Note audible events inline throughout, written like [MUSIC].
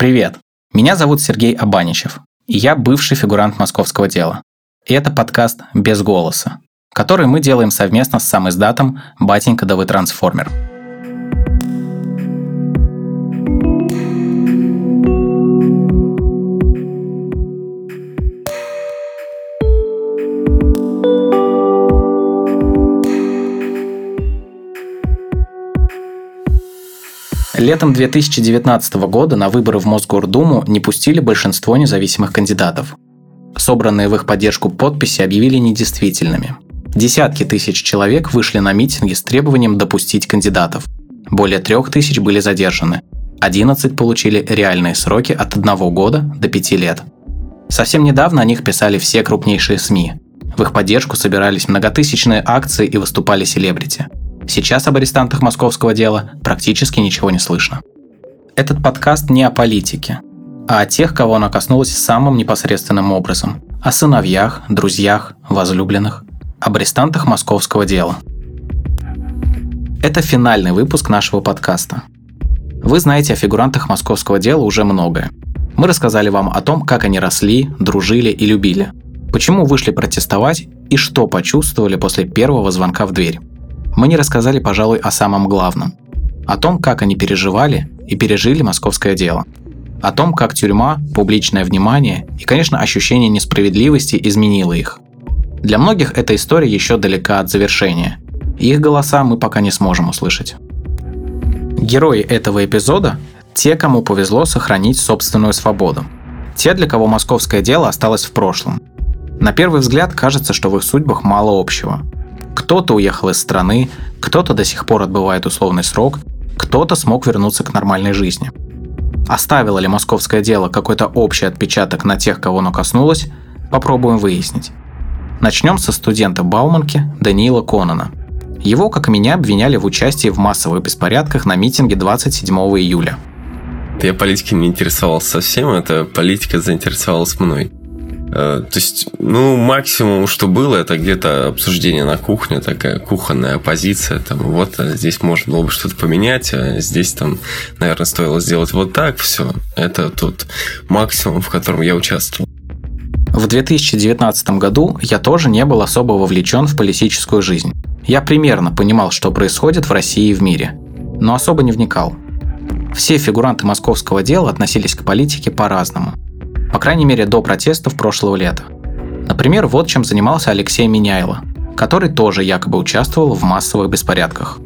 Привет! Меня зовут Сергей Абаничев, и я бывший фигурант московского дела. И это подкаст «Без голоса», который мы делаем совместно с сам издатом «Батенька да вы трансформер». Летом 2019 года на выборы в Мосгордуму не пустили большинство независимых кандидатов. Собранные в их поддержку подписи объявили недействительными. Десятки тысяч человек вышли на митинги с требованием допустить кандидатов. Более трех тысяч были задержаны. 11 получили реальные сроки от одного года до пяти лет. Совсем недавно о них писали все крупнейшие СМИ. В их поддержку собирались многотысячные акции и выступали селебрити – Сейчас об арестантах московского дела практически ничего не слышно. Этот подкаст не о политике, а о тех, кого она коснулась самым непосредственным образом. О сыновьях, друзьях, возлюбленных. Об арестантах московского дела. Это финальный выпуск нашего подкаста. Вы знаете о фигурантах московского дела уже многое. Мы рассказали вам о том, как они росли, дружили и любили. Почему вышли протестовать и что почувствовали после первого звонка в дверь мы не рассказали, пожалуй, о самом главном. О том, как они переживали и пережили московское дело. О том, как тюрьма, публичное внимание и, конечно, ощущение несправедливости изменило их. Для многих эта история еще далека от завершения. Их голоса мы пока не сможем услышать. Герои этого эпизода – те, кому повезло сохранить собственную свободу. Те, для кого московское дело осталось в прошлом. На первый взгляд кажется, что в их судьбах мало общего – кто-то уехал из страны, кто-то до сих пор отбывает условный срок, кто-то смог вернуться к нормальной жизни. Оставило ли московское дело какой-то общий отпечаток на тех, кого оно коснулось, попробуем выяснить. Начнем со студента Бауманки Даниила Конона. Его, как и меня, обвиняли в участии в массовых беспорядках на митинге 27 июля. Я политикой не интересовался совсем, эта политика заинтересовалась мной. Э, то есть, ну, максимум, что было, это где-то обсуждение на кухне, такая кухонная оппозиция. Там, вот а здесь можно было бы что-то поменять, а здесь там, наверное, стоило сделать вот так, все. Это тот максимум, в котором я участвовал. В 2019 году я тоже не был особо вовлечен в политическую жизнь. Я примерно понимал, что происходит в России и в мире, но особо не вникал. Все фигуранты московского дела относились к политике по-разному – по крайней мере, до протестов прошлого лета. Например, вот чем занимался Алексей Меняйло, который тоже якобы участвовал в массовых беспорядках.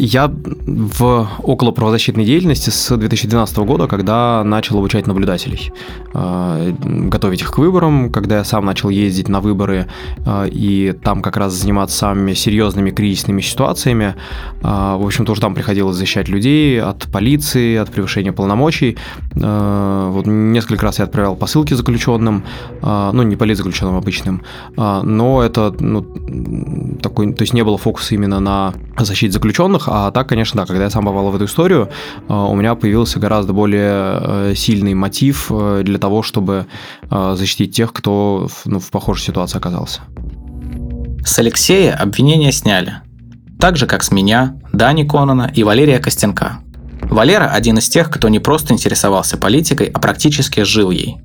Я в около правозащитной деятельности с 2012 года, когда начал обучать наблюдателей, э, готовить их к выборам, когда я сам начал ездить на выборы э, и там как раз заниматься самыми серьезными кризисными ситуациями. Э, в общем, тоже там приходилось защищать людей от полиции, от превышения полномочий. Вот несколько раз я отправлял посылки заключенным, ну не политзаключенным обычным, но это ну, такой, то есть не было фокуса именно на защите заключенных, а так, конечно, да, когда я сам попал в эту историю, э, у меня появился гораздо более э, сильный мотив э, для того, чтобы защитить тех, кто ну, в похожей ситуации оказался. С Алексея обвинения сняли. Так же, как с меня, Дани Конона и Валерия Костенка. Валера – один из тех, кто не просто интересовался политикой, а практически жил ей.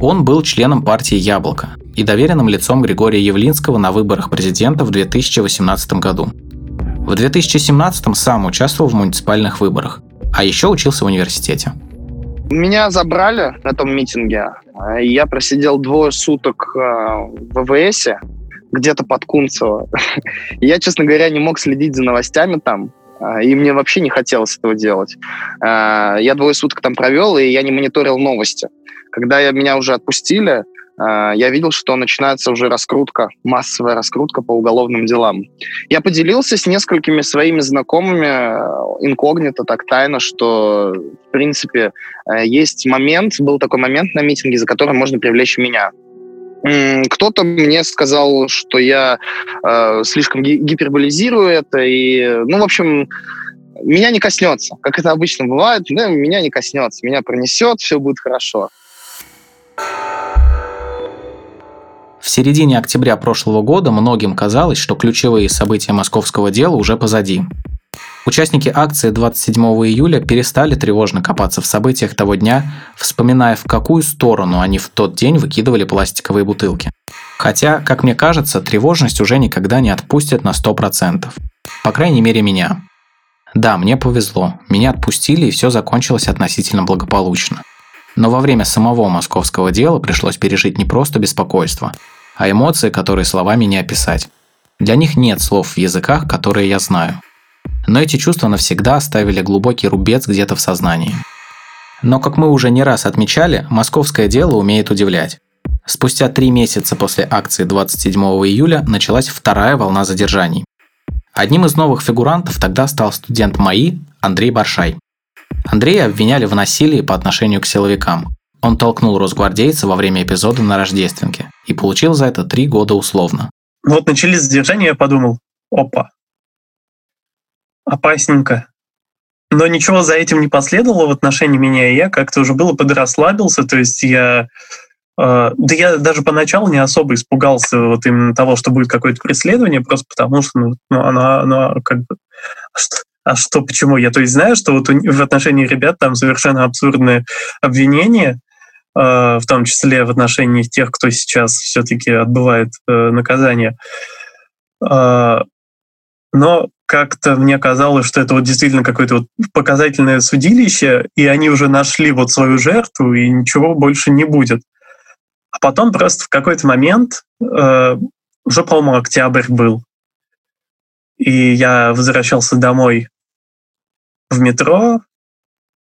Он был членом партии «Яблоко» и доверенным лицом Григория Явлинского на выборах президента в 2018 году. В 2017-м сам участвовал в муниципальных выборах, а еще учился в университете. Меня забрали на том митинге. Я просидел двое суток э, в ВВСе, где-то под Кунцево. [LAUGHS] Я, честно говоря, не мог следить за новостями там, э, и мне вообще не хотелось этого делать. Э, я двое суток там провел, и я не мониторил новости. Когда меня уже отпустили, я видел, что начинается уже раскрутка, массовая раскрутка по уголовным делам. Я поделился с несколькими своими знакомыми э, инкогнито, так тайно, что, в принципе, э, есть момент, был такой момент на митинге, за которым можно привлечь меня. Кто-то мне сказал, что я э, слишком гиперболизирую это, и, ну, в общем, меня не коснется, как это обычно бывает, да, меня не коснется, меня пронесет, все будет хорошо. В середине октября прошлого года многим казалось, что ключевые события московского дела уже позади. Участники акции 27 июля перестали тревожно копаться в событиях того дня, вспоминая, в какую сторону они в тот день выкидывали пластиковые бутылки. Хотя, как мне кажется, тревожность уже никогда не отпустит на 100%. По крайней мере, меня. Да, мне повезло. Меня отпустили, и все закончилось относительно благополучно. Но во время самого московского дела пришлось пережить не просто беспокойство, а эмоции, которые словами не описать. Для них нет слов в языках, которые я знаю. Но эти чувства навсегда оставили глубокий рубец где-то в сознании. Но, как мы уже не раз отмечали, московское дело умеет удивлять. Спустя три месяца после акции 27 июля началась вторая волна задержаний. Одним из новых фигурантов тогда стал студент МАИ Андрей Баршай. Андрея обвиняли в насилии по отношению к силовикам. Он толкнул росгвардейца во время эпизода на Рождественке и получил за это три года условно. Вот начались задержания, я подумал, опа, опасненько. Но ничего за этим не последовало в отношении меня, и я как-то уже было подрасслабился, то есть я э, да я даже поначалу не особо испугался вот именно того, что будет какое-то преследование, просто потому что ну, ну, оно, оно как бы... А что, а почему? Я то есть знаю, что вот в отношении ребят там совершенно абсурдные обвинения, э, в том числе в отношении тех, кто сейчас все-таки отбывает э, наказание. Э, но как-то мне казалось, что это вот действительно какое-то вот показательное судилище, и они уже нашли вот свою жертву, и ничего больше не будет. А потом просто в какой-то момент, э, уже, по-моему, октябрь был, и я возвращался домой в метро,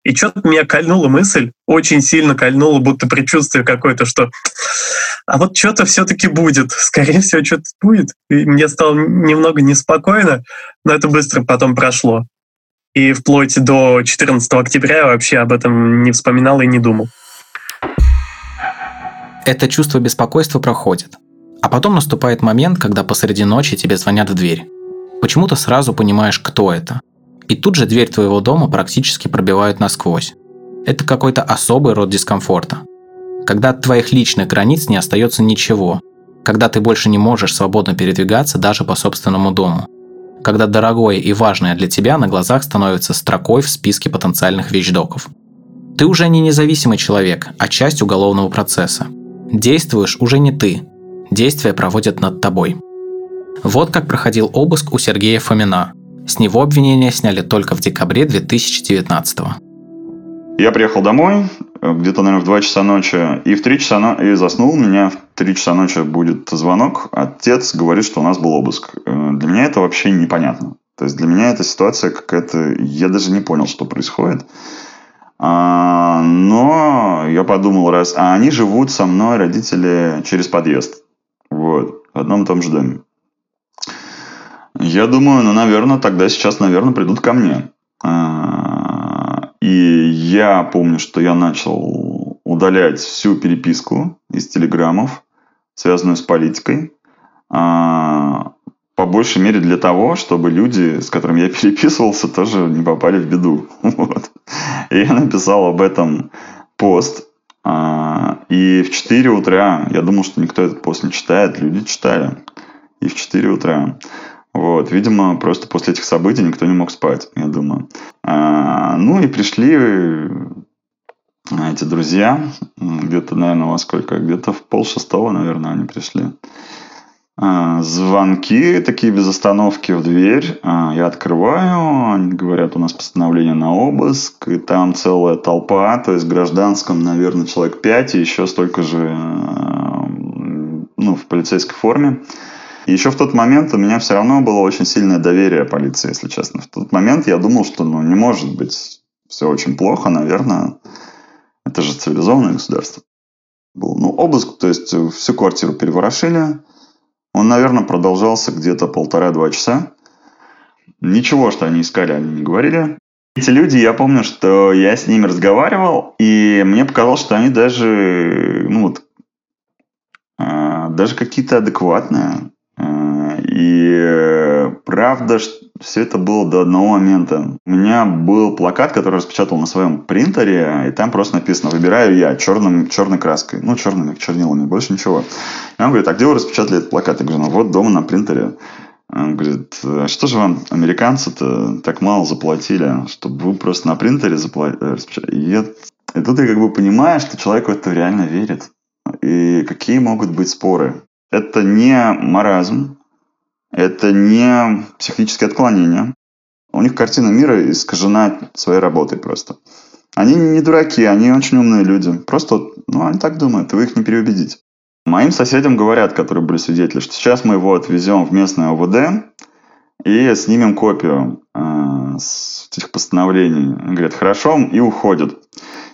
и что-то меня кольнула мысль, очень сильно кольнула, будто предчувствие какое-то, что а вот что-то все-таки будет, скорее всего, что-то будет. И мне стало немного неспокойно, но это быстро потом прошло. И вплоть до 14 октября я вообще об этом не вспоминал и не думал. Это чувство беспокойства проходит. А потом наступает момент, когда посреди ночи тебе звонят в дверь. Почему-то сразу понимаешь, кто это. И тут же дверь твоего дома практически пробивают насквозь. Это какой-то особый род дискомфорта когда от твоих личных границ не остается ничего, когда ты больше не можешь свободно передвигаться даже по собственному дому, когда дорогое и важное для тебя на глазах становится строкой в списке потенциальных вещдоков. Ты уже не независимый человек, а часть уголовного процесса. Действуешь уже не ты, действия проводят над тобой. Вот как проходил обыск у Сергея Фомина. С него обвинения сняли только в декабре 2019 года. Я приехал домой, где-то, наверное, в 2 часа ночи, и в 3 часа но... и заснул. У меня в 3 часа ночи будет звонок. Отец говорит, что у нас был обыск. Э, для меня это вообще непонятно. То есть для меня эта ситуация какая-то... Я даже не понял, что происходит. А, но я подумал, раз... А они живут со мной, родители, через подъезд. Вот. В одном и том же доме. Я думаю, ну, наверное, тогда сейчас, наверное, придут ко мне. А, и я помню, что я начал удалять всю переписку из телеграммов, связанную с политикой, а, по большей мере для того, чтобы люди, с которыми я [LAUGHS] переписывался, тоже не попали в беду. [LAUGHS] Вот. И я написал об этом пост. А, и в 4 утра, я думал, что никто этот пост не читает, люди читали. И в 4 утра вот, видимо, просто после этих событий никто не мог спать, я думаю. А, ну и пришли э, эти друзья, где-то, наверное, во сколько, где-то в пол шестого, наверное, они пришли. А, звонки такие без остановки в дверь. А, я открываю, они говорят, у нас постановление на обыск, и там целая толпа, то есть в гражданском, наверное, человек пять, и еще столько же ну, в полицейской форме. И еще в тот момент у меня все равно было очень сильное доверие полиции, если честно. В тот момент я думал, что ну, не может быть все очень плохо, наверное. Это же цивилизованное государство. Был. Ну, обыск, то есть всю квартиру переворошили. Он, наверное, продолжался где-то полтора-два часа. Ничего, что они искали, они не говорили. Эти люди, я помню, что я с ними разговаривал, и мне показалось, что они даже, ну вот, а, даже какие-то адекватные. И э, правда, все это было до одного момента. У меня был плакат, который распечатал на своем принтере, и там просто написано «Выбираю я» черным, черной краской. Ну, черными чернилами, больше ничего. И он говорит, а где вы распечатали этот плакат? Я говорю, ну вот дома на принтере. Он говорит, а что же вам, американцы-то, так мало заплатили, чтобы вы просто на принтере заплатили? И, и тут я как бы понимаю, что человек в это реально верит. И какие могут быть споры? Это не маразм, это не психическое отклонение. У них картина мира искажена своей работой просто. Они не дураки, они очень умные люди. Просто, ну, они так думают, вы их не переубедите. Моим соседям говорят, которые были свидетели, что сейчас мы его отвезем в местное ОВД и снимем копию э, с этих постановлений. Говорят, хорошо, и уходят.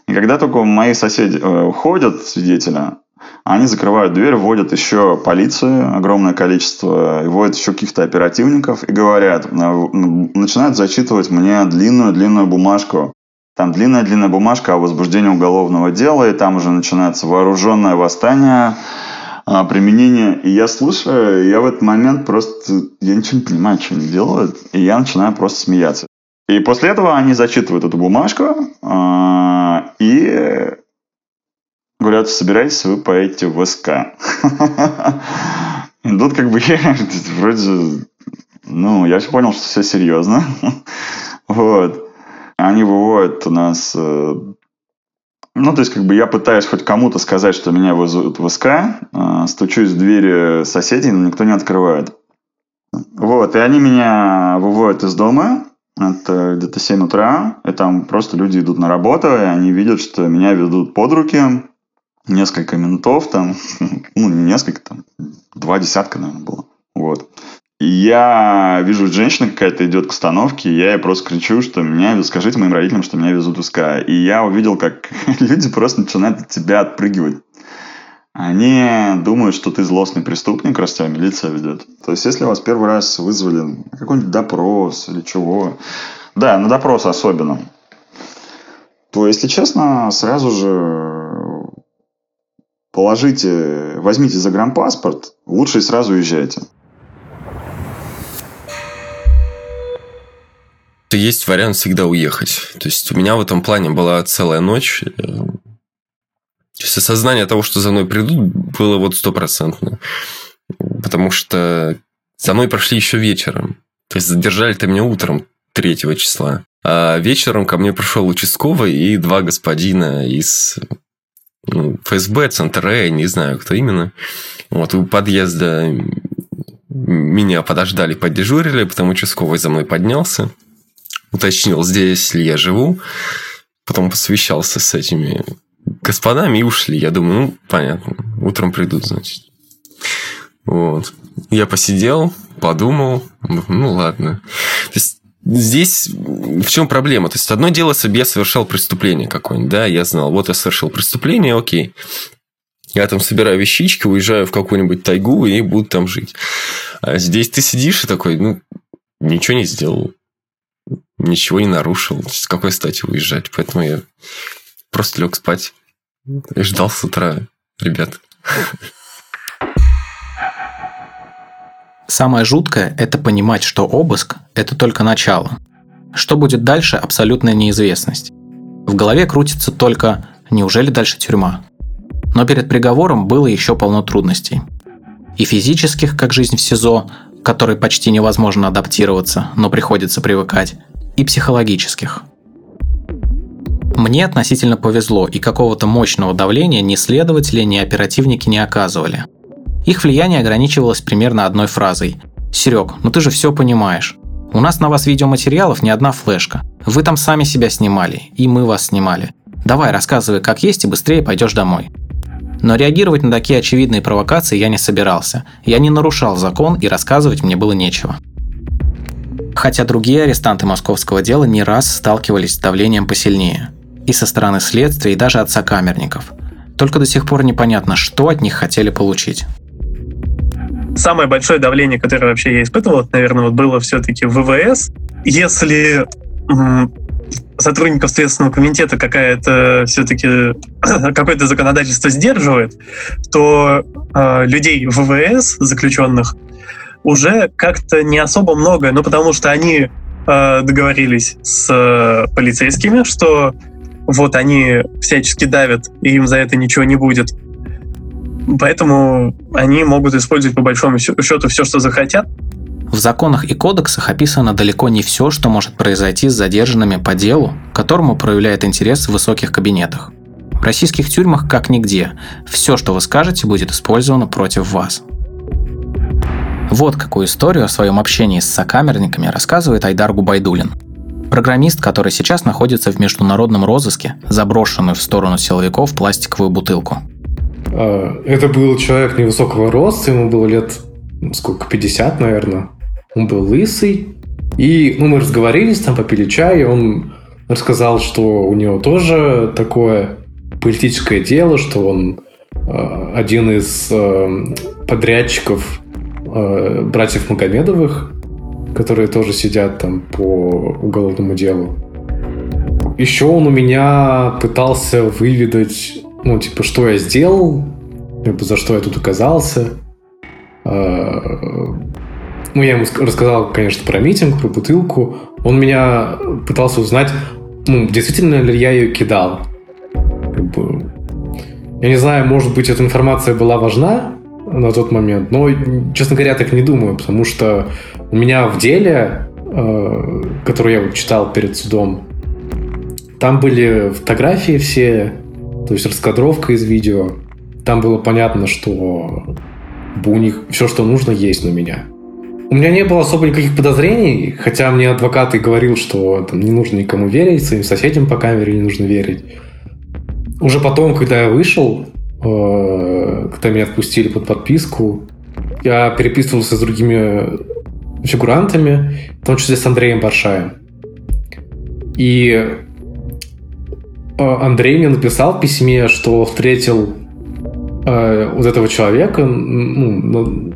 И когда только мои соседи э, уходят, свидетели, они закрывают дверь, вводят еще полицию, огромное количество, и вводят еще каких-то оперативников и говорят, э, начинают зачитывать мне длинную-длинную бумажку там длинная-длинная бумажка о возбуждении уголовного дела, и там уже начинается вооруженное восстание, а, применение. И я слушаю, я в этот момент просто, я ничего не понимаю, что они делают, и я начинаю просто смеяться. И после этого они зачитывают эту бумажку а, и говорят, собирайтесь, вы поедете в СК. И тут как бы [LAUGHS] я вроде, ну, я понял, что все серьезно. Вот. Они выводят у нас... Э, ну, то есть, как бы я пытаюсь хоть кому-то сказать, что меня вызовут в СК, э, стучусь в двери соседей, но никто не открывает. Вот, и они меня выводят из дома, это где-то 7 утра, и там просто люди идут на работу, и они видят, что меня ведут под руки, несколько ментов там, [LAUGHS] ну, не несколько, там, два десятка, наверное, было. Вот я вижу, женщина какая-то идет к остановке, и я ей просто кричу, что меня, скажите моим родителям, что меня везут в СК. И я увидел, как [LAUGHS] люди просто начинают от тебя отпрыгивать. Они думают, что ты злостный преступник, раз тебя милиция ведет. То есть, если вас первый раз вызвали на какой-нибудь допрос или чего, да, на допрос особенно, то, если честно, сразу же положите, возьмите загранпаспорт, лучше сразу уезжайте. есть вариант всегда уехать. То есть у меня в этом плане была целая ночь. То есть осознание того, что за мной придут, было вот стопроцентно. Потому что за мной прошли еще вечером. То есть задержали-то меня утром 3 числа. А вечером ко мне пришел участковый и два господина из ну, ФСБ, Центр Э, не знаю, кто именно. Вот у подъезда меня подождали, поддежурили, потом участковый за мной поднялся уточнил, здесь ли я живу. Потом посвящался с этими господами и ушли. Я думаю, ну, понятно, утром придут, значит. Вот. Я посидел, подумал, ну, ладно. То есть, здесь в чем проблема? То есть, одно дело, если я совершал преступление какое-нибудь, да, я знал, вот я совершил преступление, окей. Я там собираю вещички, уезжаю в какую-нибудь тайгу и буду там жить. А здесь ты сидишь и такой, ну, ничего не сделал ничего не нарушил. С какой стати уезжать? Поэтому я просто лег спать и ждал с утра ребят. Самое жуткое – это понимать, что обыск – это только начало. Что будет дальше – абсолютная неизвестность. В голове крутится только «неужели дальше тюрьма?». Но перед приговором было еще полно трудностей. И физических, как жизнь в СИЗО, к которой почти невозможно адаптироваться, но приходится привыкать, и психологических. Мне относительно повезло, и какого-то мощного давления ни следователи, ни оперативники не оказывали. Их влияние ограничивалось примерно одной фразой. «Серег, ну ты же все понимаешь. У нас на вас видеоматериалов не одна флешка. Вы там сами себя снимали, и мы вас снимали. Давай, рассказывай как есть, и быстрее пойдешь домой». Но реагировать на такие очевидные провокации я не собирался. Я не нарушал закон, и рассказывать мне было нечего хотя другие арестанты московского дела не раз сталкивались с давлением посильнее. И со стороны следствия, и даже от сокамерников. Только до сих пор непонятно, что от них хотели получить. Самое большое давление, которое вообще я испытывал, наверное, вот было все-таки ВВС. Если сотрудников Следственного комитета какая-то все-таки [CLEARS THROAT] какое-то законодательство сдерживает, то э, людей в ВВС, заключенных, уже как-то не особо много, ну потому что они э, договорились с э, полицейскими, что вот они всячески давят, и им за это ничего не будет. Поэтому они могут использовать по большому счету все, что захотят. В законах и кодексах описано далеко не все, что может произойти с задержанными по делу, которому проявляет интерес в высоких кабинетах. В российских тюрьмах как нигде. Все, что вы скажете, будет использовано против вас. Вот какую историю о своем общении с сокамерниками рассказывает Айдар Губайдулин. Программист, который сейчас находится в международном розыске, заброшенную в сторону силовиков пластиковую бутылку. А, это был человек невысокого роста, ему было лет сколько, 50, наверное. Он был лысый. И ну, мы разговорились, там попили чай, и он рассказал, что у него тоже такое политическое дело, что он э, один из э, подрядчиков братьев Магомедовых, которые тоже сидят там по уголовному делу. Еще он у меня пытался выведать, ну, типа, что я сделал, либо за что я тут оказался. Ну, я ему рассказал, конечно, про митинг, про бутылку. Он меня пытался узнать, ну, действительно ли я ее кидал. Как бы, я не знаю, может быть, эта информация была важна на тот момент, но, честно говоря, так не думаю, потому что у меня в деле, э, который я читал перед судом, там были фотографии все, то есть раскадровка из видео. Там было понятно, что у них все, что нужно, есть на меня. У меня не было особо никаких подозрений, хотя мне адвокат и говорил, что там, не нужно никому верить, своим соседям по камере не нужно верить. Уже потом, когда я вышел, э, когда меня отпустили под подписку, я переписывался с другими фигурантами, в том числе с Андреем Баршаем. И Андрей мне написал в письме, что встретил э, вот этого человека, ну,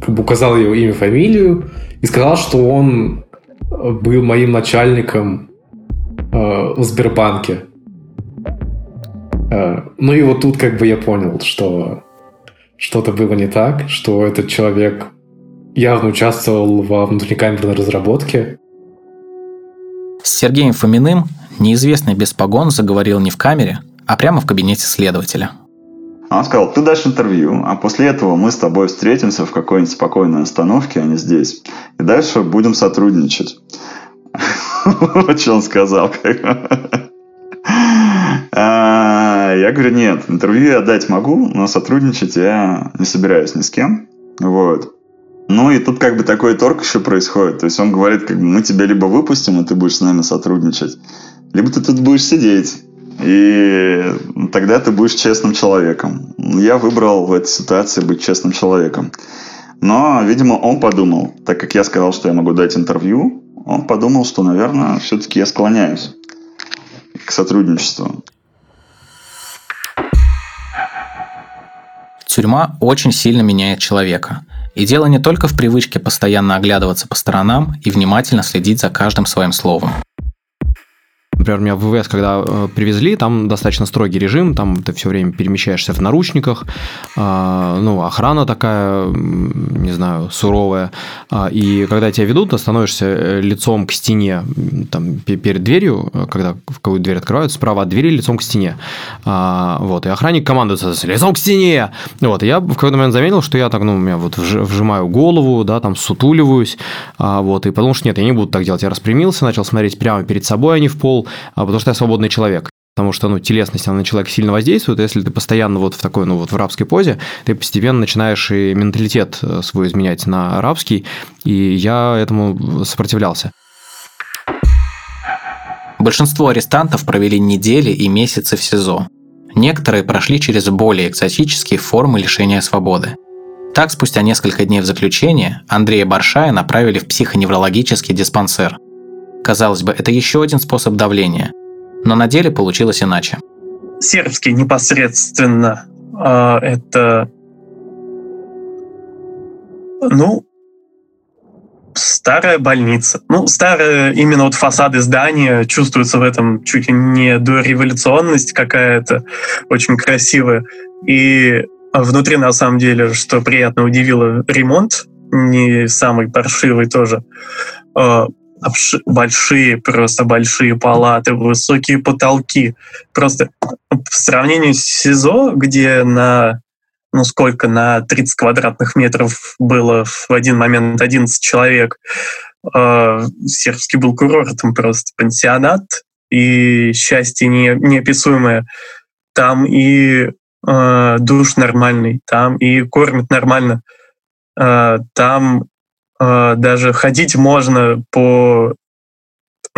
как бы указал его имя, фамилию и сказал, что он был моим начальником э, в Сбербанке. Э, ну и вот тут как бы я понял, что что-то было не так, что этот человек явно участвовал во внутрикамерной разработке. С Сергеем Фоминым неизвестный без погон заговорил не в камере, а прямо в кабинете следователя – он сказал, ты дашь интервью, а после этого мы с тобой встретимся в какой-нибудь спокойной остановке, а не здесь. И дальше будем сотрудничать. [LAUGHS] Вот что он сказал. А, я говорю, нет, интервью я дать могу, но сотрудничать я не собираюсь ни с кем. Вот. Ну и тут как бы такой торг еще происходит. То есть он говорит, как бы мы тебя либо выпустим, и ты будешь с нами сотрудничать, либо ты тут будешь сидеть. И тогда ты будешь честным человеком. Я выбрал в этой ситуации быть честным человеком. Но, видимо, он подумал, так как я сказал, что я могу дать интервью, он подумал, что, наверное, все-таки я склоняюсь к сотрудничеству. Тюрьма очень сильно меняет человека. И дело не только в привычке постоянно оглядываться по сторонам и внимательно следить за каждым своим словом. Например, меня в ВВС, когда э, привезли, там достаточно строгий режим, там ты все время перемещаешься в наручниках, э, ну, охрана такая, не знаю, суровая. Э, и когда тебя ведут, ты становишься э, лицом к стене, там, перед дверью, э, когда в какую дверь открывают, справа от двери лицом к стене. Э, вот, и охранник командуется лицом к стене. Вот, и я в какой-то момент заметил, что я так, ну, у меня вот вжимаю голову, да, там сутуливаюсь, э, вот, и потому что нет, я не буду так делать. Я распрямился, начал смотреть прямо перед собой, а не в пол, потому что я свободный человек. Потому что ну, телесность она на человека сильно воздействует, если ты постоянно вот в такой, ну вот в рабской позе, ты постепенно начинаешь и менталитет э, свой изменять на арабский, и я этому сопротивлялся. Большинство арестантов провели недели и месяцы в СИЗО. Некоторые прошли через более экзотические формы лишения свободы. Так, спустя несколько дней в заключении Андрея Баршая направили в психоневрологический диспансер – Казалось бы, это еще один способ давления. Но на деле получилось иначе. Сербский непосредственно а, это ну, старая больница. Ну, старая, именно вот фасады здания, чувствуется в этом чуть ли не дореволюционность какая-то, очень красивая. И внутри, на самом деле, что приятно удивило, ремонт не самый паршивый тоже. Большие, просто большие палаты, высокие потолки. Просто в сравнении с СИЗО, где на ну сколько, на 30 квадратных метров было в один момент 11 человек. Э, сербский был курортом просто, пансионат, и счастье не, неописуемое. Там и э, душ нормальный, там и кормят нормально, э, там даже ходить можно по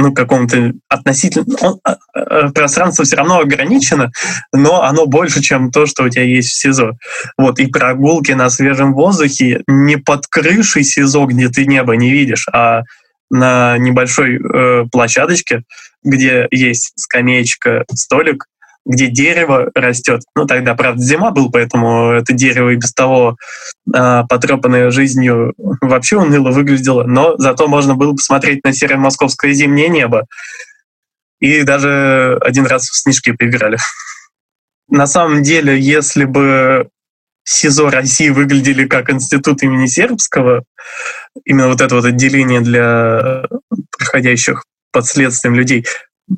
ну, какому-то относительно... Он, а, а, пространство все равно ограничено, но оно больше, чем то, что у тебя есть в СИЗО. Вот, и прогулки на свежем воздухе не под крышей СИЗО, где ты небо не видишь, а на небольшой э, площадочке, где есть скамеечка, столик, где дерево растет. Ну, тогда, правда, зима был, поэтому это дерево и без того э, потрепанное жизнью вообще уныло выглядело, но зато можно было посмотреть на серое московское зимнее небо. И даже один раз в снежки поиграли. На самом деле, если бы СИЗО России выглядели как институт имени Сербского, именно вот это вот отделение для проходящих под следствием людей,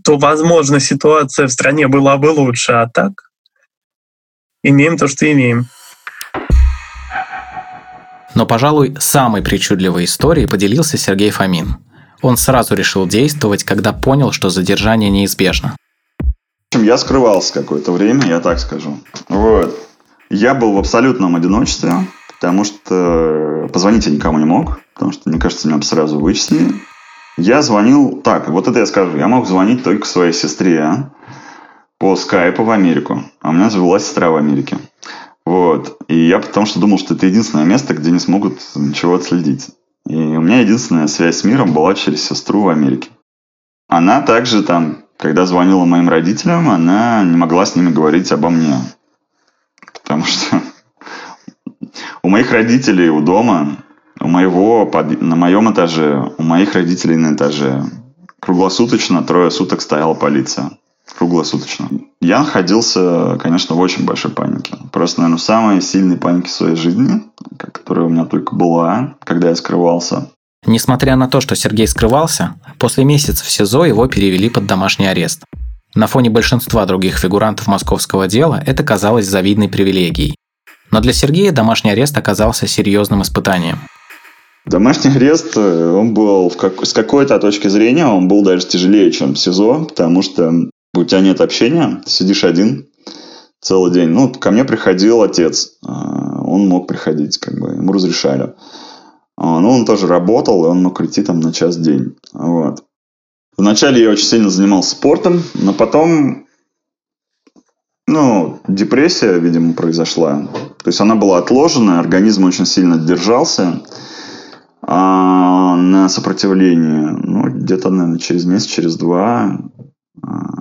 то, возможно, ситуация в стране была бы лучше, а так имеем то, что имеем. Но, пожалуй, самой причудливой историей поделился Сергей Фомин. Он сразу решил действовать, когда понял, что задержание неизбежно. В общем, я скрывался какое-то время, я так скажу. Вот. Я был в абсолютном одиночестве, потому что позвонить я никому не мог, потому что, мне кажется, меня бы сразу вычислили. Я звонил, так, вот это я скажу, я мог звонить только своей сестре по скайпу в Америку. А у меня завелась сестра в Америке. Вот. И я потому что думал, что это единственное место, где не смогут ничего отследить. И у меня единственная связь с миром была через сестру в Америке. Она также там, когда звонила моим родителям, она не могла с ними говорить обо мне. Потому что у моих родителей у дома у моего, под, на моем этаже, у моих родителей на этаже круглосуточно, трое суток стояла полиция. Круглосуточно. Я находился, конечно, в очень большой панике. Просто, наверное, в самой сильной панике своей жизни, которая у меня только была, когда я скрывался. Несмотря на то, что Сергей скрывался, после месяца в СИЗО его перевели под домашний арест. На фоне большинства других фигурантов московского дела это казалось завидной привилегией. Но для Сергея домашний арест оказался серьезным испытанием. Домашний арест, э, он был в как, с какой-то точки зрения, он был даже тяжелее, чем СИЗО, потому что у тебя нет общения, ты сидишь один целый день. Ну, ко мне приходил отец, э, он мог приходить, как бы, ему разрешали. А, ну, он тоже работал, и он мог прийти там на час день. Вот. Вначале я очень сильно занимался спортом, но потом, ну, депрессия, видимо, произошла. То есть она была отложена, организм очень сильно держался. А на сопротивление, ну, где-то, наверное, через месяц, через два а,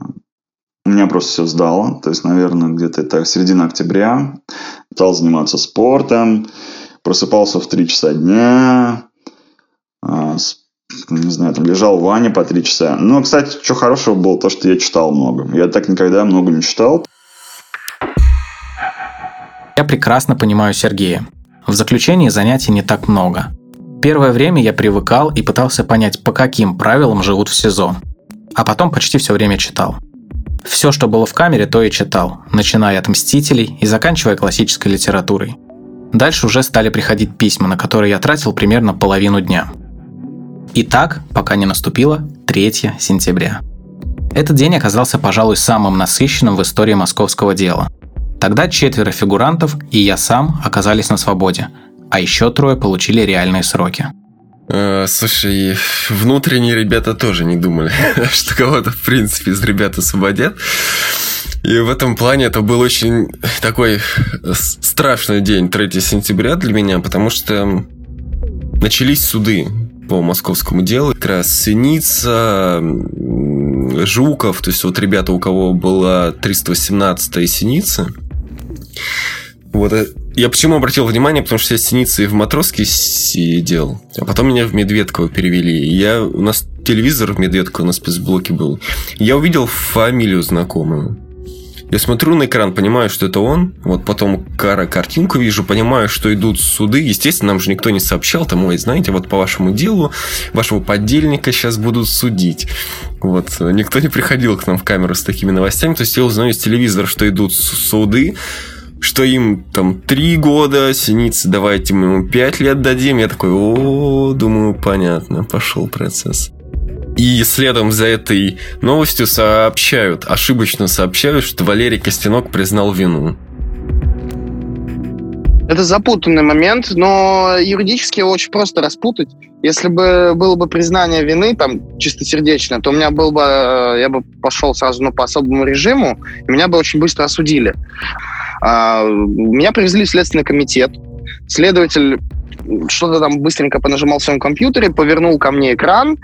у меня просто все сдало. То есть, наверное, где-то это середина октября. Стал заниматься спортом. Просыпался в 3 часа дня. А, не знаю, там лежал в ванне по 3 часа. Ну, кстати, что хорошего было, то, что я читал много. Я так никогда много не читал. Я прекрасно понимаю Сергея. В заключении занятий не так много. Первое время я привыкал и пытался понять, по каким правилам живут в СИЗО. А потом почти все время читал. Все, что было в камере, то и читал, начиная от «Мстителей» и заканчивая классической литературой. Дальше уже стали приходить письма, на которые я тратил примерно половину дня. И так, пока не наступило 3 сентября. Этот день оказался, пожалуй, самым насыщенным в истории московского дела. Тогда четверо фигурантов и я сам оказались на свободе, а еще трое получили реальные сроки. Э, слушай, внутренние ребята тоже не думали, [LAUGHS] что кого-то, в принципе, из ребят освободят. И в этом плане это был очень такой страшный день, 3 сентября для меня, потому что начались суды по московскому делу. Как раз Синица, Жуков, то есть вот ребята, у кого была 318-я Синица, вот э, я почему обратил внимание, потому что я синицы в Матроске сидел, а потом меня в Медведково перевели. Я, у нас телевизор в Медведково на спецблоке был. Я увидел фамилию знакомую. Я смотрю на экран, понимаю, что это он. Вот потом кара картинку вижу, понимаю, что идут суды. Естественно, нам же никто не сообщал. Там, ой, знаете, вот по вашему делу вашего подельника сейчас будут судить. Вот. Никто не приходил к нам в камеру с такими новостями. То есть я узнаю из телевизора, что идут суды. Что им там три года, Синицы, давайте мы ему пять лет дадим. Я такой, о, думаю, понятно, пошел процесс. И следом за этой новостью сообщают, ошибочно сообщают, что Валерий Костянок признал вину. Это запутанный момент, но юридически очень просто распутать. Если бы было бы признание вины, там, чистосердечное, то у меня был бы, э, я бы пошел сразу ну, по особому режиму, и меня бы очень быстро осудили. А, меня привезли в Следственный комитет. Следователь что-то там быстренько понажимал в своем компьютере, повернул ко мне экран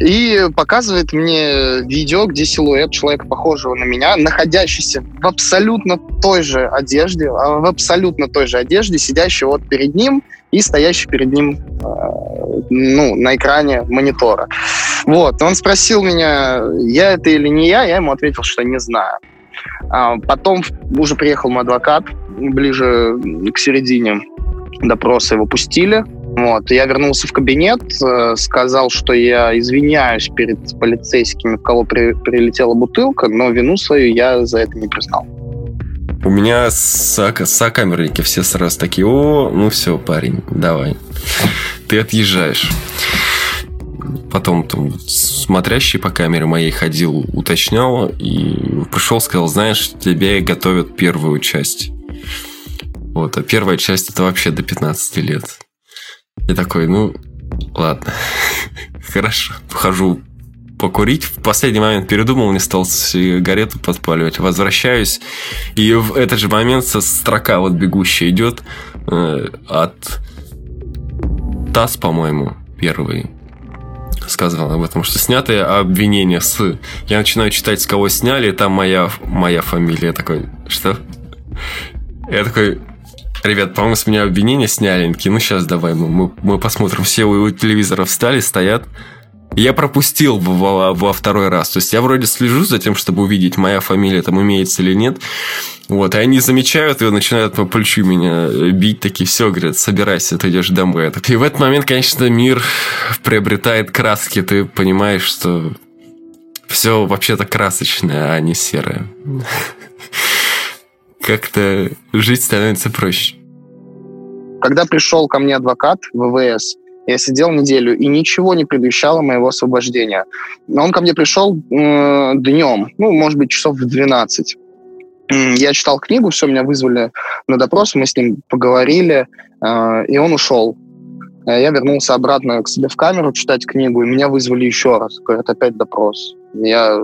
и показывает мне видео, где силуэт человека, похожего на меня, находящийся в абсолютно той же одежде, а в абсолютно той же одежде, сидящий вот перед ним и стоящий перед ним э, ну, на экране монитора. Вот, он спросил меня, я это или не я, я ему ответил, что не знаю. А потом уже приехал мой адвокат, ближе к середине допроса его пустили. Вот. Я вернулся в кабинет, э, сказал, что я извиняюсь перед полицейскими, в кого при, прилетела бутылка, но вину свою я за это не признал. У меня сок сокамерники все сразу такие, о, ну все, парень, давай. Ты отъезжаешь. Потом там смотрящий по камере моей ходил, уточнял и пришел, сказал, знаешь, тебе готовят первую часть. Вот, а первая часть это вообще до 15 лет. Я такой, ну, ладно, [LAUGHS] хорошо, похожу покурить. В последний момент передумал, не стал сигарету подпаливать. Возвращаюсь, и в этот же момент со строка вот бегущая идет э, от ТАСС, по-моему, первый сказал об этом, что снятые обвинения с... Я начинаю читать, с кого сняли, там моя, моя фамилия. Я такой, что? Я такой, Ребят, по-моему, с меня обвинения сняли. Ну сейчас давай, мы, мы, мы посмотрим. Все у телевизора встали, стоят. Я пропустил во, во второй раз. То есть я вроде слежу за тем, чтобы увидеть, моя фамилия там имеется или нет. Вот, и они замечают и начинают по плечу меня бить, такие, все, говорят, собирайся, ты идешь домой. И в этот момент, конечно, мир приобретает краски, ты понимаешь, что все вообще-то красочное, а не серое [LAUGHS] как-то жить становится проще. Когда пришел ко мне адвокат ВВС, я сидел неделю, и ничего не предвещало моего освобождения. Но он ко мне пришел э, днем, ну, может быть, часов в 12. Я читал книгу, все, меня вызвали на допрос, мы с ним поговорили, э, и он ушел. Э, я вернулся обратно к себе в камеру читать книгу, и меня вызвали еще раз. Говорят, опять допрос. Я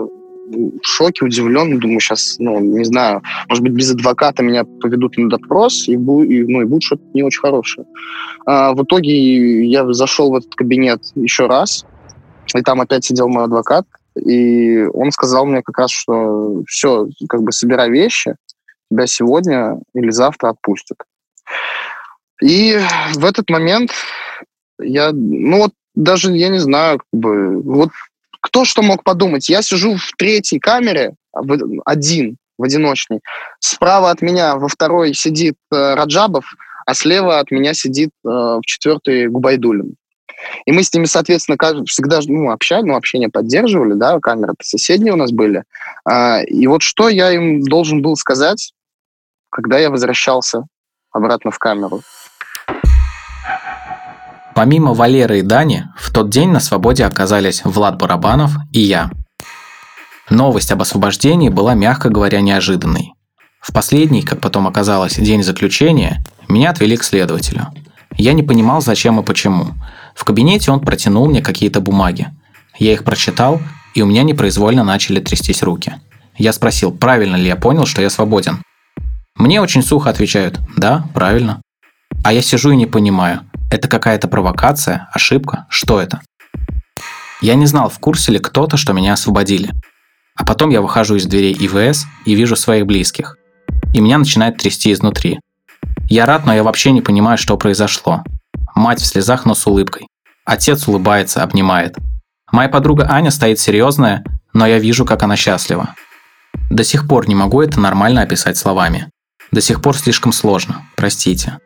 в шоке, удивлен, думаю, сейчас, ну, не знаю, может быть, без адвоката меня поведут на допрос, и, бу, и, ну, и будет что-то не очень хорошее. А, в итоге я зашел в этот кабинет еще раз, и там опять сидел мой адвокат, и он сказал мне как раз, что все, как бы собирай вещи, тебя сегодня или завтра отпустят. И в этот момент я, ну вот даже, я не знаю, как бы, вот кто что мог подумать? Я сижу в третьей камере, один, в одиночной. Справа от меня во второй сидит э, Раджабов, а слева от меня сидит э, в четвертой Губайдулин. И мы с ними, соответственно, всегда ну, общались, ну, общение поддерживали, да, камеры-то соседние у нас были. А, и вот что я им должен был сказать, когда я возвращался обратно в камеру. Помимо Валеры и Дани, в тот день на свободе оказались Влад Барабанов и я. Новость об освобождении была, мягко говоря, неожиданной. В последний, как потом оказалось, день заключения, меня отвели к следователю. Я не понимал, зачем и почему. В кабинете он протянул мне какие-то бумаги. Я их прочитал, и у меня непроизвольно начали трястись руки. Я спросил, правильно ли я понял, что я свободен. Мне очень сухо отвечают «да, правильно». А я сижу и не понимаю, это какая-то провокация, ошибка? Что это? Я не знал, в курсе ли кто-то, что меня освободили. А потом я выхожу из дверей ИВС и вижу своих близких. И меня начинает трясти изнутри. Я рад, но я вообще не понимаю, что произошло. Мать в слезах, но с улыбкой. Отец улыбается, обнимает. Моя подруга Аня стоит серьезная, но я вижу, как она счастлива. До сих пор не могу это нормально описать словами. До сих пор слишком сложно, простите.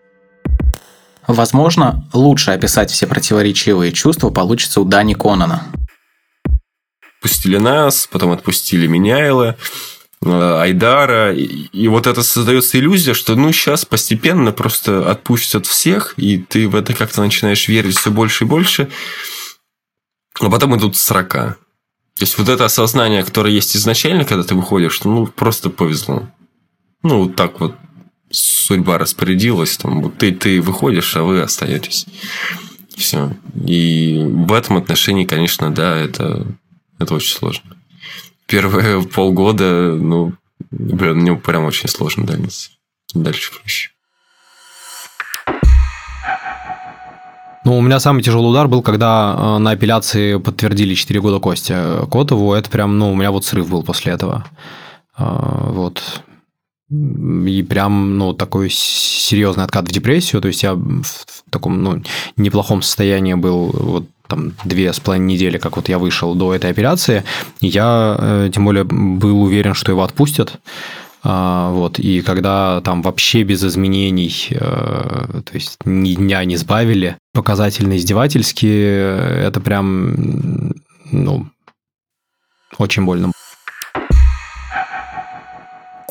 Возможно, лучше описать все противоречивые чувства получится у Дани Конана. Пустили нас, потом отпустили Меняйла. э, Айдара. И, и вот это создается иллюзия, что ну сейчас постепенно просто отпустят всех, и ты в это как-то начинаешь верить все больше и больше. А потом идут срока. То есть вот это осознание, которое есть изначально, когда ты выходишь, ну просто повезло. Ну, вот так вот судьба распорядилась, там, ты, ты выходишь, а вы остаетесь. Все. И в этом отношении, конечно, да, это, это очень сложно. Первые [LAUGHS] полгода, ну, блин, мне прям очень сложно дальше. Дальше проще. Ну, у меня самый тяжелый удар был, когда э, на апелляции подтвердили 4 года Кости Котову. Это прям, ну, у меня вот срыв был после этого. Э, вот. И прям, ну, такой серьезный откат в депрессию. То есть я в таком, ну, неплохом состоянии был вот там две с половиной недели, как вот я вышел до этой операции. Я, э, тем более, был уверен, что его отпустят. А, вот, и когда там вообще без изменений, э, то есть ни дня не сбавили, показательно издевательски, это прям, ну, очень больно.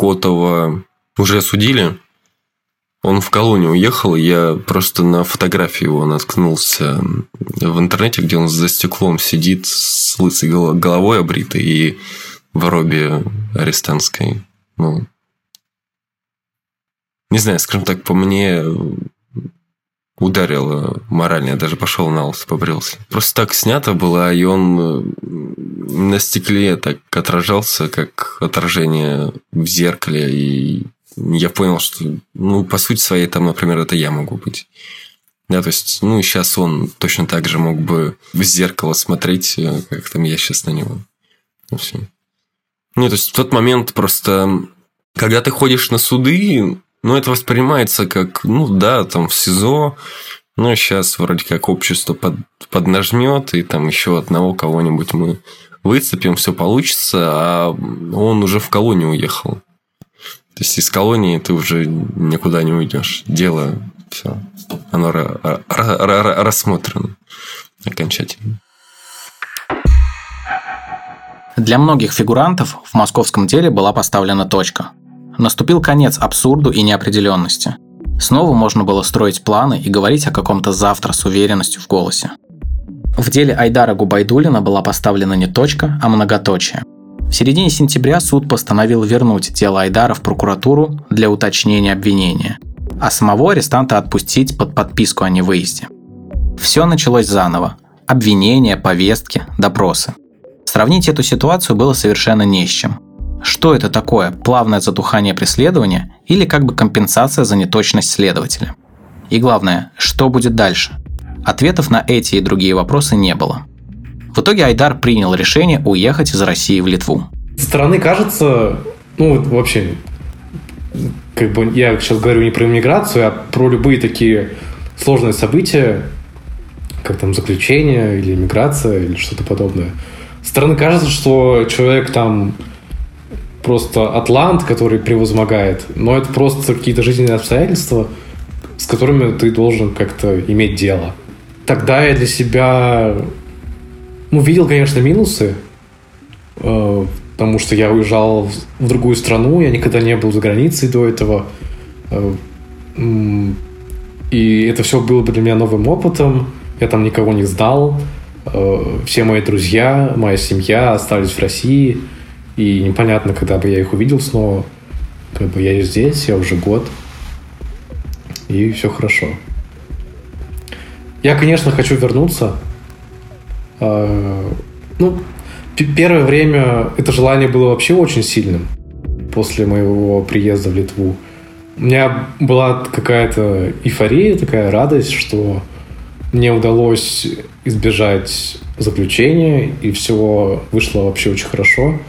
Котова уже осудили. Он в колонию уехал, я просто на фотографии его наткнулся в интернете, где он за стеклом сидит с лысой головой обритой и в робе арестантской. Ну, не знаю, скажем так, по мне ударило морально. Я даже пошел на лысо, побрился. Просто так снято было, и он на стекле так отражался, как отражение в зеркале. И я понял, что, ну, по сути своей, там, например, это я могу быть. Да, то есть, ну, и сейчас он точно так же мог бы в зеркало смотреть, как там я сейчас на него. Ну, все. Ну, то есть, в тот момент просто, когда ты ходишь на суды, ну, это воспринимается как, ну, да, там, в СИЗО, ну, сейчас вроде как общество под, поднажмет, и там еще одного кого-нибудь мы выцепим, все получится, а он уже в колонию уехал. То есть из колонии ты уже никуда не уйдешь. Дело все, оно рассмотрено окончательно. Для многих фигурантов в московском деле была поставлена точка. Наступил конец абсурду и неопределенности. Снова можно было строить планы и говорить о каком-то завтра с уверенностью в голосе. В деле Айдара Губайдулина была поставлена не точка, а многоточие. В середине сентября суд постановил вернуть дело Айдара в прокуратуру для уточнения обвинения, а самого арестанта отпустить под подписку о невыезде. Все началось заново. Обвинения, повестки, допросы. Сравнить эту ситуацию было совершенно не с чем. Что это такое? Плавное затухание преследования или как бы компенсация за неточность следователя? И главное, что будет дальше? Ответов на эти и другие вопросы не было. В итоге Айдар принял решение уехать из России в Литву. Со стороны кажется, ну вообще, как бы я сейчас говорю не про иммиграцию, а про любые такие сложные события, как там заключение или иммиграция или что-то подобное. Со стороны кажется, что человек там просто атлант, который превозмогает, но это просто какие-то жизненные обстоятельства, с которыми ты должен как-то иметь дело. Тогда я для себя ну, видел, конечно, минусы, э, потому что я уезжал в другую страну, я никогда не был за границей до этого. Э, и это все было бы для меня новым опытом. Я там никого не сдал. Э, все мои друзья, моя семья остались в России. И непонятно, когда бы я их увидел снова. Как бы я здесь, я уже год. И все хорошо. Я, конечно, хочу вернуться, а, ну, первое время это желание было вообще очень сильным после моего приезда в Литву. У меня была какая-то эйфория, такая радость, что мне удалось избежать заключения, и все вышло вообще очень хорошо.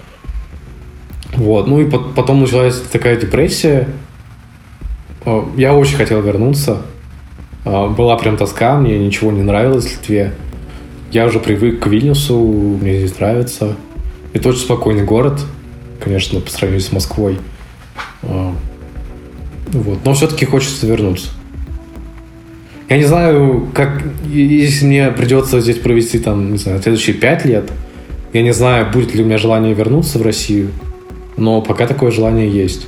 Вот. Ну и потом началась такая депрессия. А, я очень хотел вернуться. А, была прям тоска, мне ничего не нравилось в Литве. Я уже привык к Вильнюсу, мне здесь нравится. Это очень спокойный город, конечно, по сравнению с Москвой. А, вот. Но все-таки хочется вернуться. Я не знаю, как, если мне придется здесь провести, там, не знаю, следующие пять лет, я не знаю, будет ли у меня желание вернуться в Россию. Но пока такое желание есть.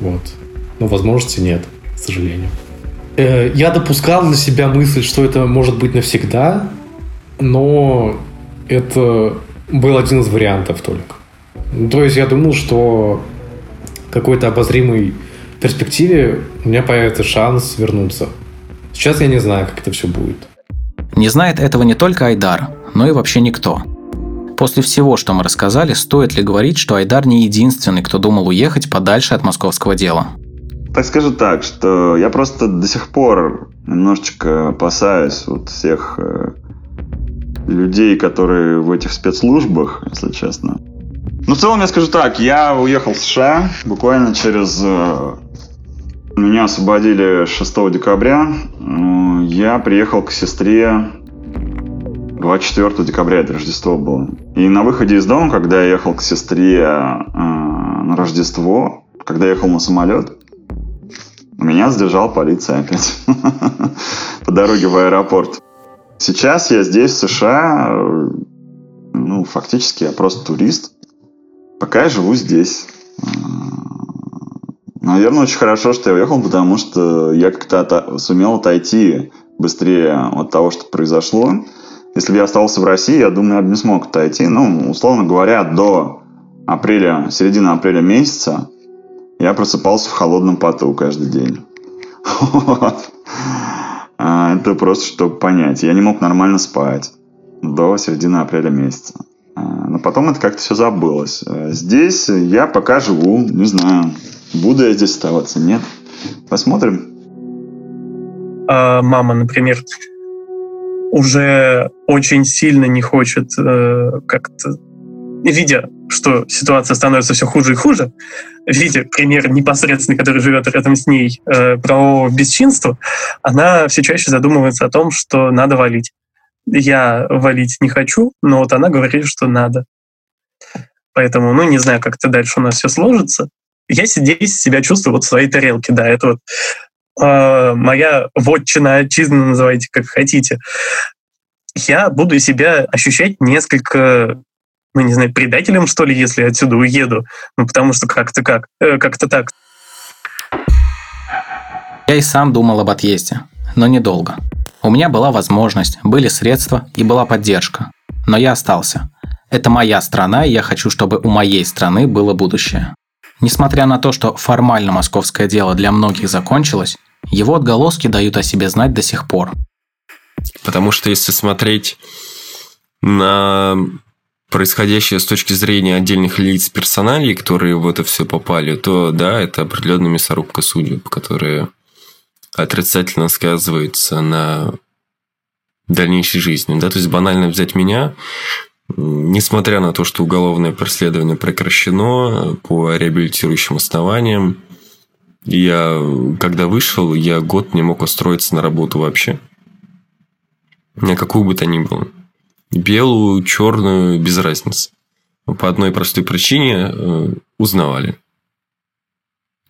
Вот. Но возможности нет, к сожалению. Э, я допускал для себя мысль, что это может быть навсегда, но это был один из вариантов только. Ну, то есть я думал, что какой-то обозримой перспективе у меня появится шанс вернуться. Сейчас я не знаю, как это все будет. Не знает этого не только Айдар, но и вообще никто. После всего, что мы рассказали, стоит ли говорить, что Айдар не единственный, кто думал уехать подальше от московского дела? Так скажу так, что я просто до сих пор немножечко опасаюсь вот всех э, людей, которые в этих спецслужбах, если честно. Ну, в целом я скажу так, я уехал в США буквально через... Э, меня освободили 6 декабря. Я приехал к сестре 24 декабря, это Рождество было. И на выходе из дома, когда я ехал к сестре э, на Рождество, когда я ехал на самолет, меня задержала полиция опять [LAUGHS] по дороге в аэропорт. Сейчас я здесь, в США, э, ну, фактически я просто турист. Пока я живу здесь. Э, наверное, очень хорошо, что я уехал, потому что я как-то сумел отойти быстрее от того, что произошло. Если бы я остался в России, я думаю, я бы не смог отойти. Ну, условно говоря, до апреля, середины апреля месяца я просыпался в холодном поту каждый день. А, это просто, чтобы понять. Я не мог нормально спать до середины апреля месяца. А, но потом это как-то все забылось. А, здесь я пока живу, не знаю, буду я здесь оставаться, нет. Посмотрим. А мама, например, уже очень сильно не хочет э, как-то видя, что ситуация становится все хуже и хуже, видя пример непосредственный, который живет рядом с ней, э, про бесчинство, она все чаще задумывается о том, что надо валить. Я валить не хочу, но вот она говорит, что надо. Поэтому, ну, не знаю, как это дальше у нас все сложится. Я здесь себя чувствую вот в своей тарелке, да, это вот э, моя вотчина, отчизна, называйте как хотите. Я буду себя ощущать несколько ну, не знаю, предателем, что ли, если отсюда уеду. Ну, потому что как-то как, э, как-то так. Я и сам думал об отъезде, но недолго. У меня была возможность, были средства и была поддержка. Но я остался. Это моя страна, и я хочу, чтобы у моей страны было будущее. Несмотря на то, что формально московское дело для многих закончилось, его отголоски дают о себе знать до сих пор. Потому что если смотреть на происходящее с точки зрения отдельных лиц персоналей, которые в это все попали, то да, это определенная мясорубка судеб, которая отрицательно сказывается на дальнейшей жизни. Да? То есть банально взять меня, несмотря на то, что уголовное преследование прекращено по реабилитирующим основаниям, я, когда вышел, я год не мог устроиться на работу вообще. На какую бы то ни было белую, черную, без разницы. По одной простой причине э, узнавали.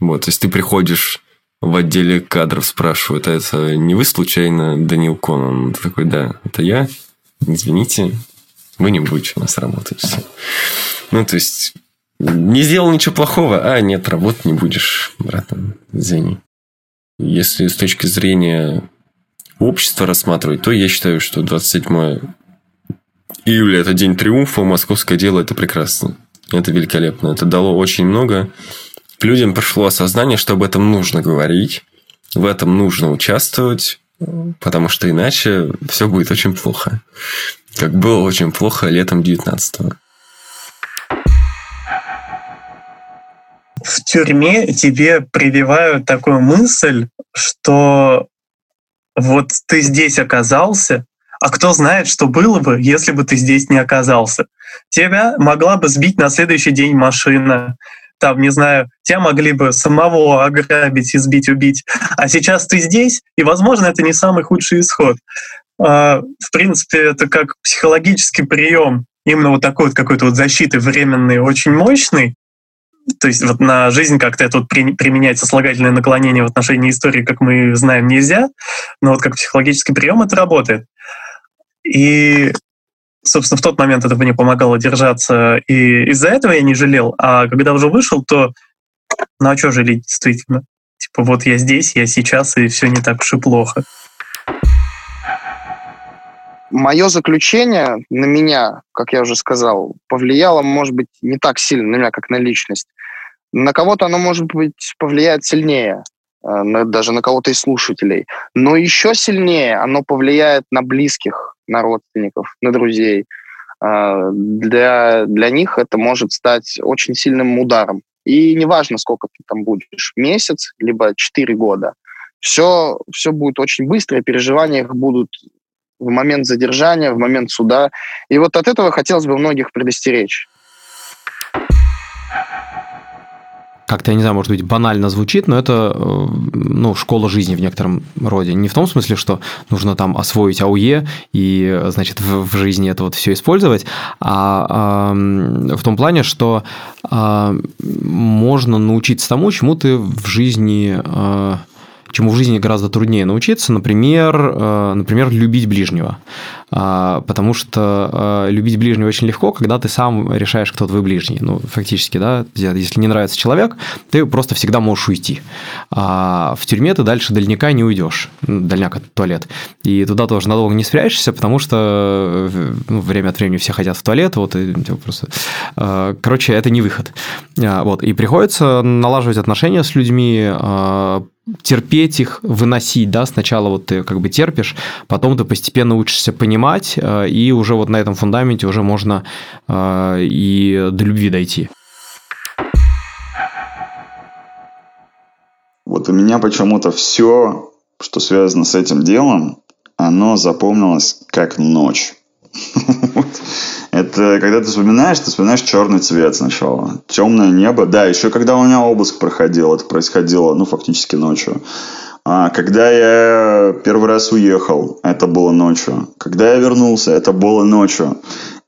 Вот, то есть ты приходишь в отделе кадров, спрашивают, а это не вы случайно Данил Конан? Ты такой, да, это я. Извините, вы не будете у нас работать. Все. Ну, то есть, не сделал ничего плохого, а нет, работать не будешь, братан, извини. Если с точки зрения общества рассматривать, то я считаю, что 27 Июля – это день триумфа, московское дело – это прекрасно. Это великолепно. Это дало очень много. Людям пришло осознание, что об этом нужно говорить, в этом нужно участвовать, потому что иначе все будет очень плохо. Как было очень плохо летом 19-го. В тюрьме тебе прививают такую мысль, что вот ты здесь оказался, а кто знает, что было бы, если бы ты здесь не оказался. Тебя могла бы сбить на следующий день машина, там, не знаю, тебя могли бы самого ограбить, избить, убить. А сейчас ты здесь, и, возможно, это не самый худший исход. А, в принципе, это как психологический прием, именно вот такой вот какой-то вот защиты временный, очень мощный. То есть вот на жизнь как-то это вот применять сослагательное наклонение в отношении истории, как мы знаем, нельзя, но вот как психологический прием это работает. И собственно, в тот момент это мне помогало держаться, и из-за этого я не жалел. А когда уже вышел, то ну а что жалеть, действительно? Типа вот я здесь, я сейчас, и все не так уж и плохо. Мое заключение на меня, как я уже сказал, повлияло, может быть, не так сильно на меня, как на личность. На кого-то оно, может быть, повлияет сильнее, э, даже на кого-то из слушателей. Но еще сильнее оно повлияет на близких, на родственников, на друзей. Э, для, для них это может стать очень сильным ударом. И неважно, сколько ты там будешь, месяц, либо четыре года, все, все будет очень быстро, и переживания их будут в момент задержания, в момент суда. И вот от этого хотелось бы многих предостеречь. как-то, я не знаю, может быть, банально звучит, но это э, ну, школа жизни в некотором роде. Не в том смысле, что нужно там освоить АУЕ и, значит, в, в жизни это вот все использовать, а, а в том плане, что а, можно научиться тому, чему ты в жизни а, чему в жизни гораздо труднее научиться, например, э, например, любить ближнего. А, потому что а, любить ближнего очень легко, когда ты сам решаешь, кто твой ближний. Ну, фактически, да, если не нравится человек, ты просто всегда можешь уйти. А в тюрьме ты дальше дальняка не уйдешь. Ну, дальняк – это туалет. И туда тоже надолго не спрячешься, потому что ну, время от времени все хотят в туалет, вот, и типа, просто... А, короче, это не выход. Вот, и приходится налаживать отношения с людьми, терпеть их, выносить, да, сначала вот ты как бы терпишь, потом ты постепенно учишься понимать, э, и уже вот на этом фундаменте уже можно э, и до любви дойти. Вот у меня почему-то все, что связано с этим делом, оно запомнилось как ночь. [LAUGHS] Это когда ты вспоминаешь, ты вспоминаешь черный цвет сначала. Темное небо. Да, еще когда у меня обыск проходил, это происходило, ну, фактически ночью. А когда я первый раз уехал, это было ночью. Когда я вернулся, это было ночью.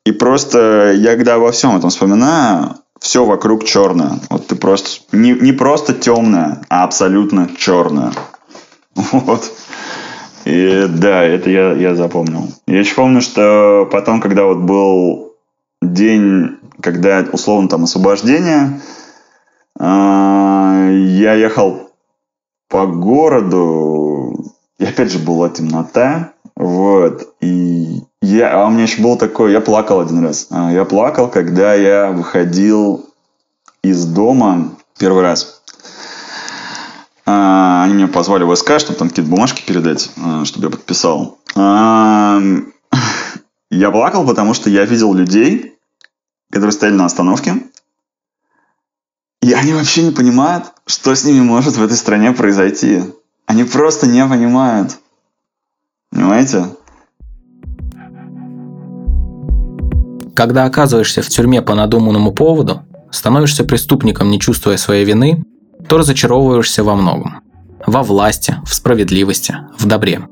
И просто я когда во всем этом вспоминаю, все вокруг черное. Вот ты просто не, не просто темное, а абсолютно черное. [LAUGHS] Вот. И да, это я, я запомнил. Я еще помню, что потом, когда вот был день, когда условно там освобождение, а, я ехал по городу, и опять же была темнота, вот, и я, а у меня еще было такое, я плакал один раз. А, я плакал, когда я выходил из дома первый раз. А, они меня позвали в СК, чтобы там какие-то бумажки передать, а, чтобы я подписал. [LAUGHS] Я плакал, потому что я видел людей, которые стояли на остановке, и они вообще не понимают, что с ними может в этой стране произойти. Они просто не понимают. Понимаете? Когда оказываешься в тюрьме по надуманному поводу, становишься преступником, не чувствуя своей вины, то разочаровываешься во многом. Во власти, в справедливости, в добре.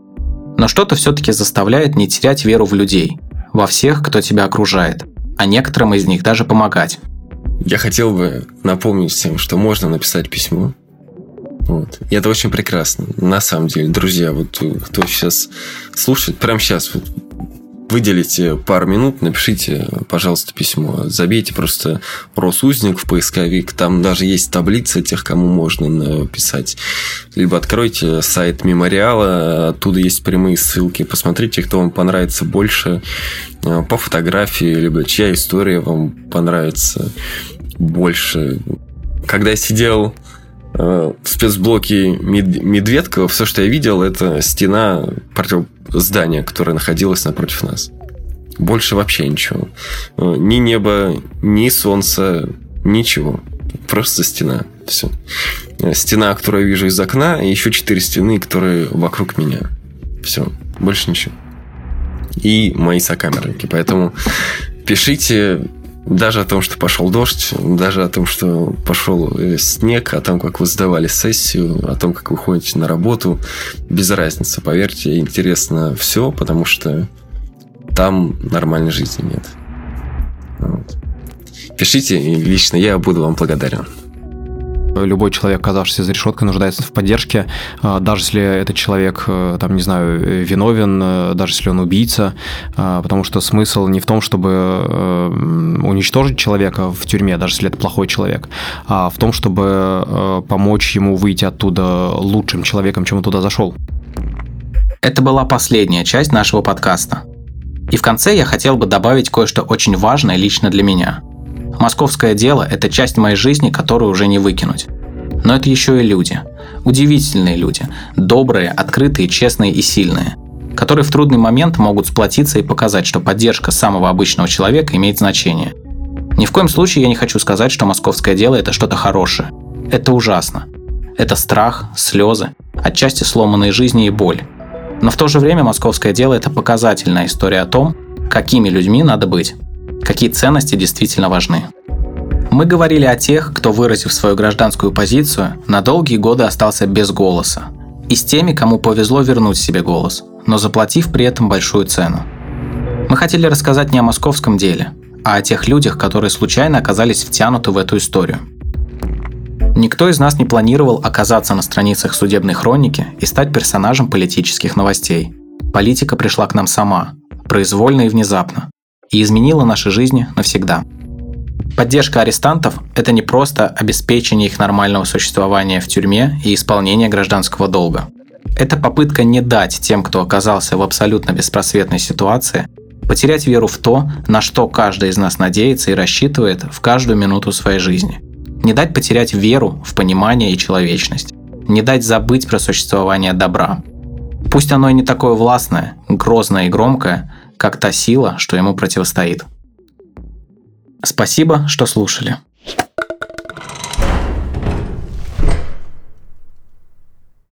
Но что-то все-таки заставляет не терять веру в людей, во всех, кто тебя окружает, а некоторым из них даже помогать. Я хотел бы напомнить всем, что можно написать письмо. Вот. И это очень прекрасно. На самом деле, друзья, вот кто сейчас слушает, прямо сейчас вот выделите пару минут, напишите, пожалуйста, письмо. Забейте просто Росузник в поисковик. Там даже есть таблица тех, кому можно написать. Либо откройте сайт мемориала, оттуда есть прямые ссылки. Посмотрите, кто вам понравится больше э, по фотографии, либо чья история вам понравится больше. Когда я сидел в спецблоке Медведкова, все, что я видел, это стена против здание, которое находилось напротив нас. Больше вообще ничего. Э, ни неба, ни солнца, ничего. Просто стена. Все. Э, стена, которую я вижу из окна, и еще четыре стены, которые вокруг меня. Все. Больше ничего. И мои сокамерники. Поэтому пишите даже о том, что пошел дождь, даже о том, что пошел снег, о том, как вы сдавали сессию, о том, как вы ходите на работу, без разницы, поверьте, интересно все, потому что там нормальной жизни нет. Вот. Пишите, лично я буду вам благодарен. Любой человек, оказавшийся за решеткой, нуждается в поддержке, а, даже если этот человек, э, там, не знаю, виновен, э, даже если он убийца, а, потому что смысл не в том, чтобы э, уничтожить человека в тюрьме, даже если это плохой человек, а в том, чтобы помочь ему выйти оттуда лучшим человеком, чем он туда зашел. Это была последняя часть нашего подкаста. И в конце я хотел бы добавить кое-что очень важное лично для меня – Московское дело – это часть моей жизни, которую уже не выкинуть. Но это еще и люди. Удивительные люди. Добрые, открытые, честные и сильные. Которые в трудный момент могут сплотиться и показать, что поддержка самого обычного человека имеет значение. Ни в коем случае я не хочу сказать, что московское дело – это что-то хорошее. Это ужасно. Это страх, слезы, отчасти сломанные жизни и боль. Но в то же время московское дело – это показательная история о том, какими людьми надо быть какие ценности действительно важны. Мы говорили о тех, кто, выразив свою гражданскую позицию, на долгие годы остался без голоса, и с теми, кому повезло вернуть себе голос, но заплатив при этом большую цену. Мы хотели рассказать не о московском деле, а о тех людях, которые случайно оказались втянуты в эту историю. Никто из нас не планировал оказаться на страницах судебной хроники и стать персонажем политических новостей. Политика пришла к нам сама, произвольно и внезапно, и изменила наши жизни навсегда. Поддержка арестантов – это не просто обеспечение их нормального существования в тюрьме и исполнение гражданского долга. Это попытка не дать тем, кто оказался в абсолютно беспросветной ситуации, потерять веру в то, на что каждый из нас надеется и рассчитывает в каждую минуту своей жизни. Не дать потерять веру в понимание и человечность. Не дать забыть про существование добра. Пусть оно и не такое властное, грозное и громкое, как та сила, что ему противостоит. Спасибо, что слушали.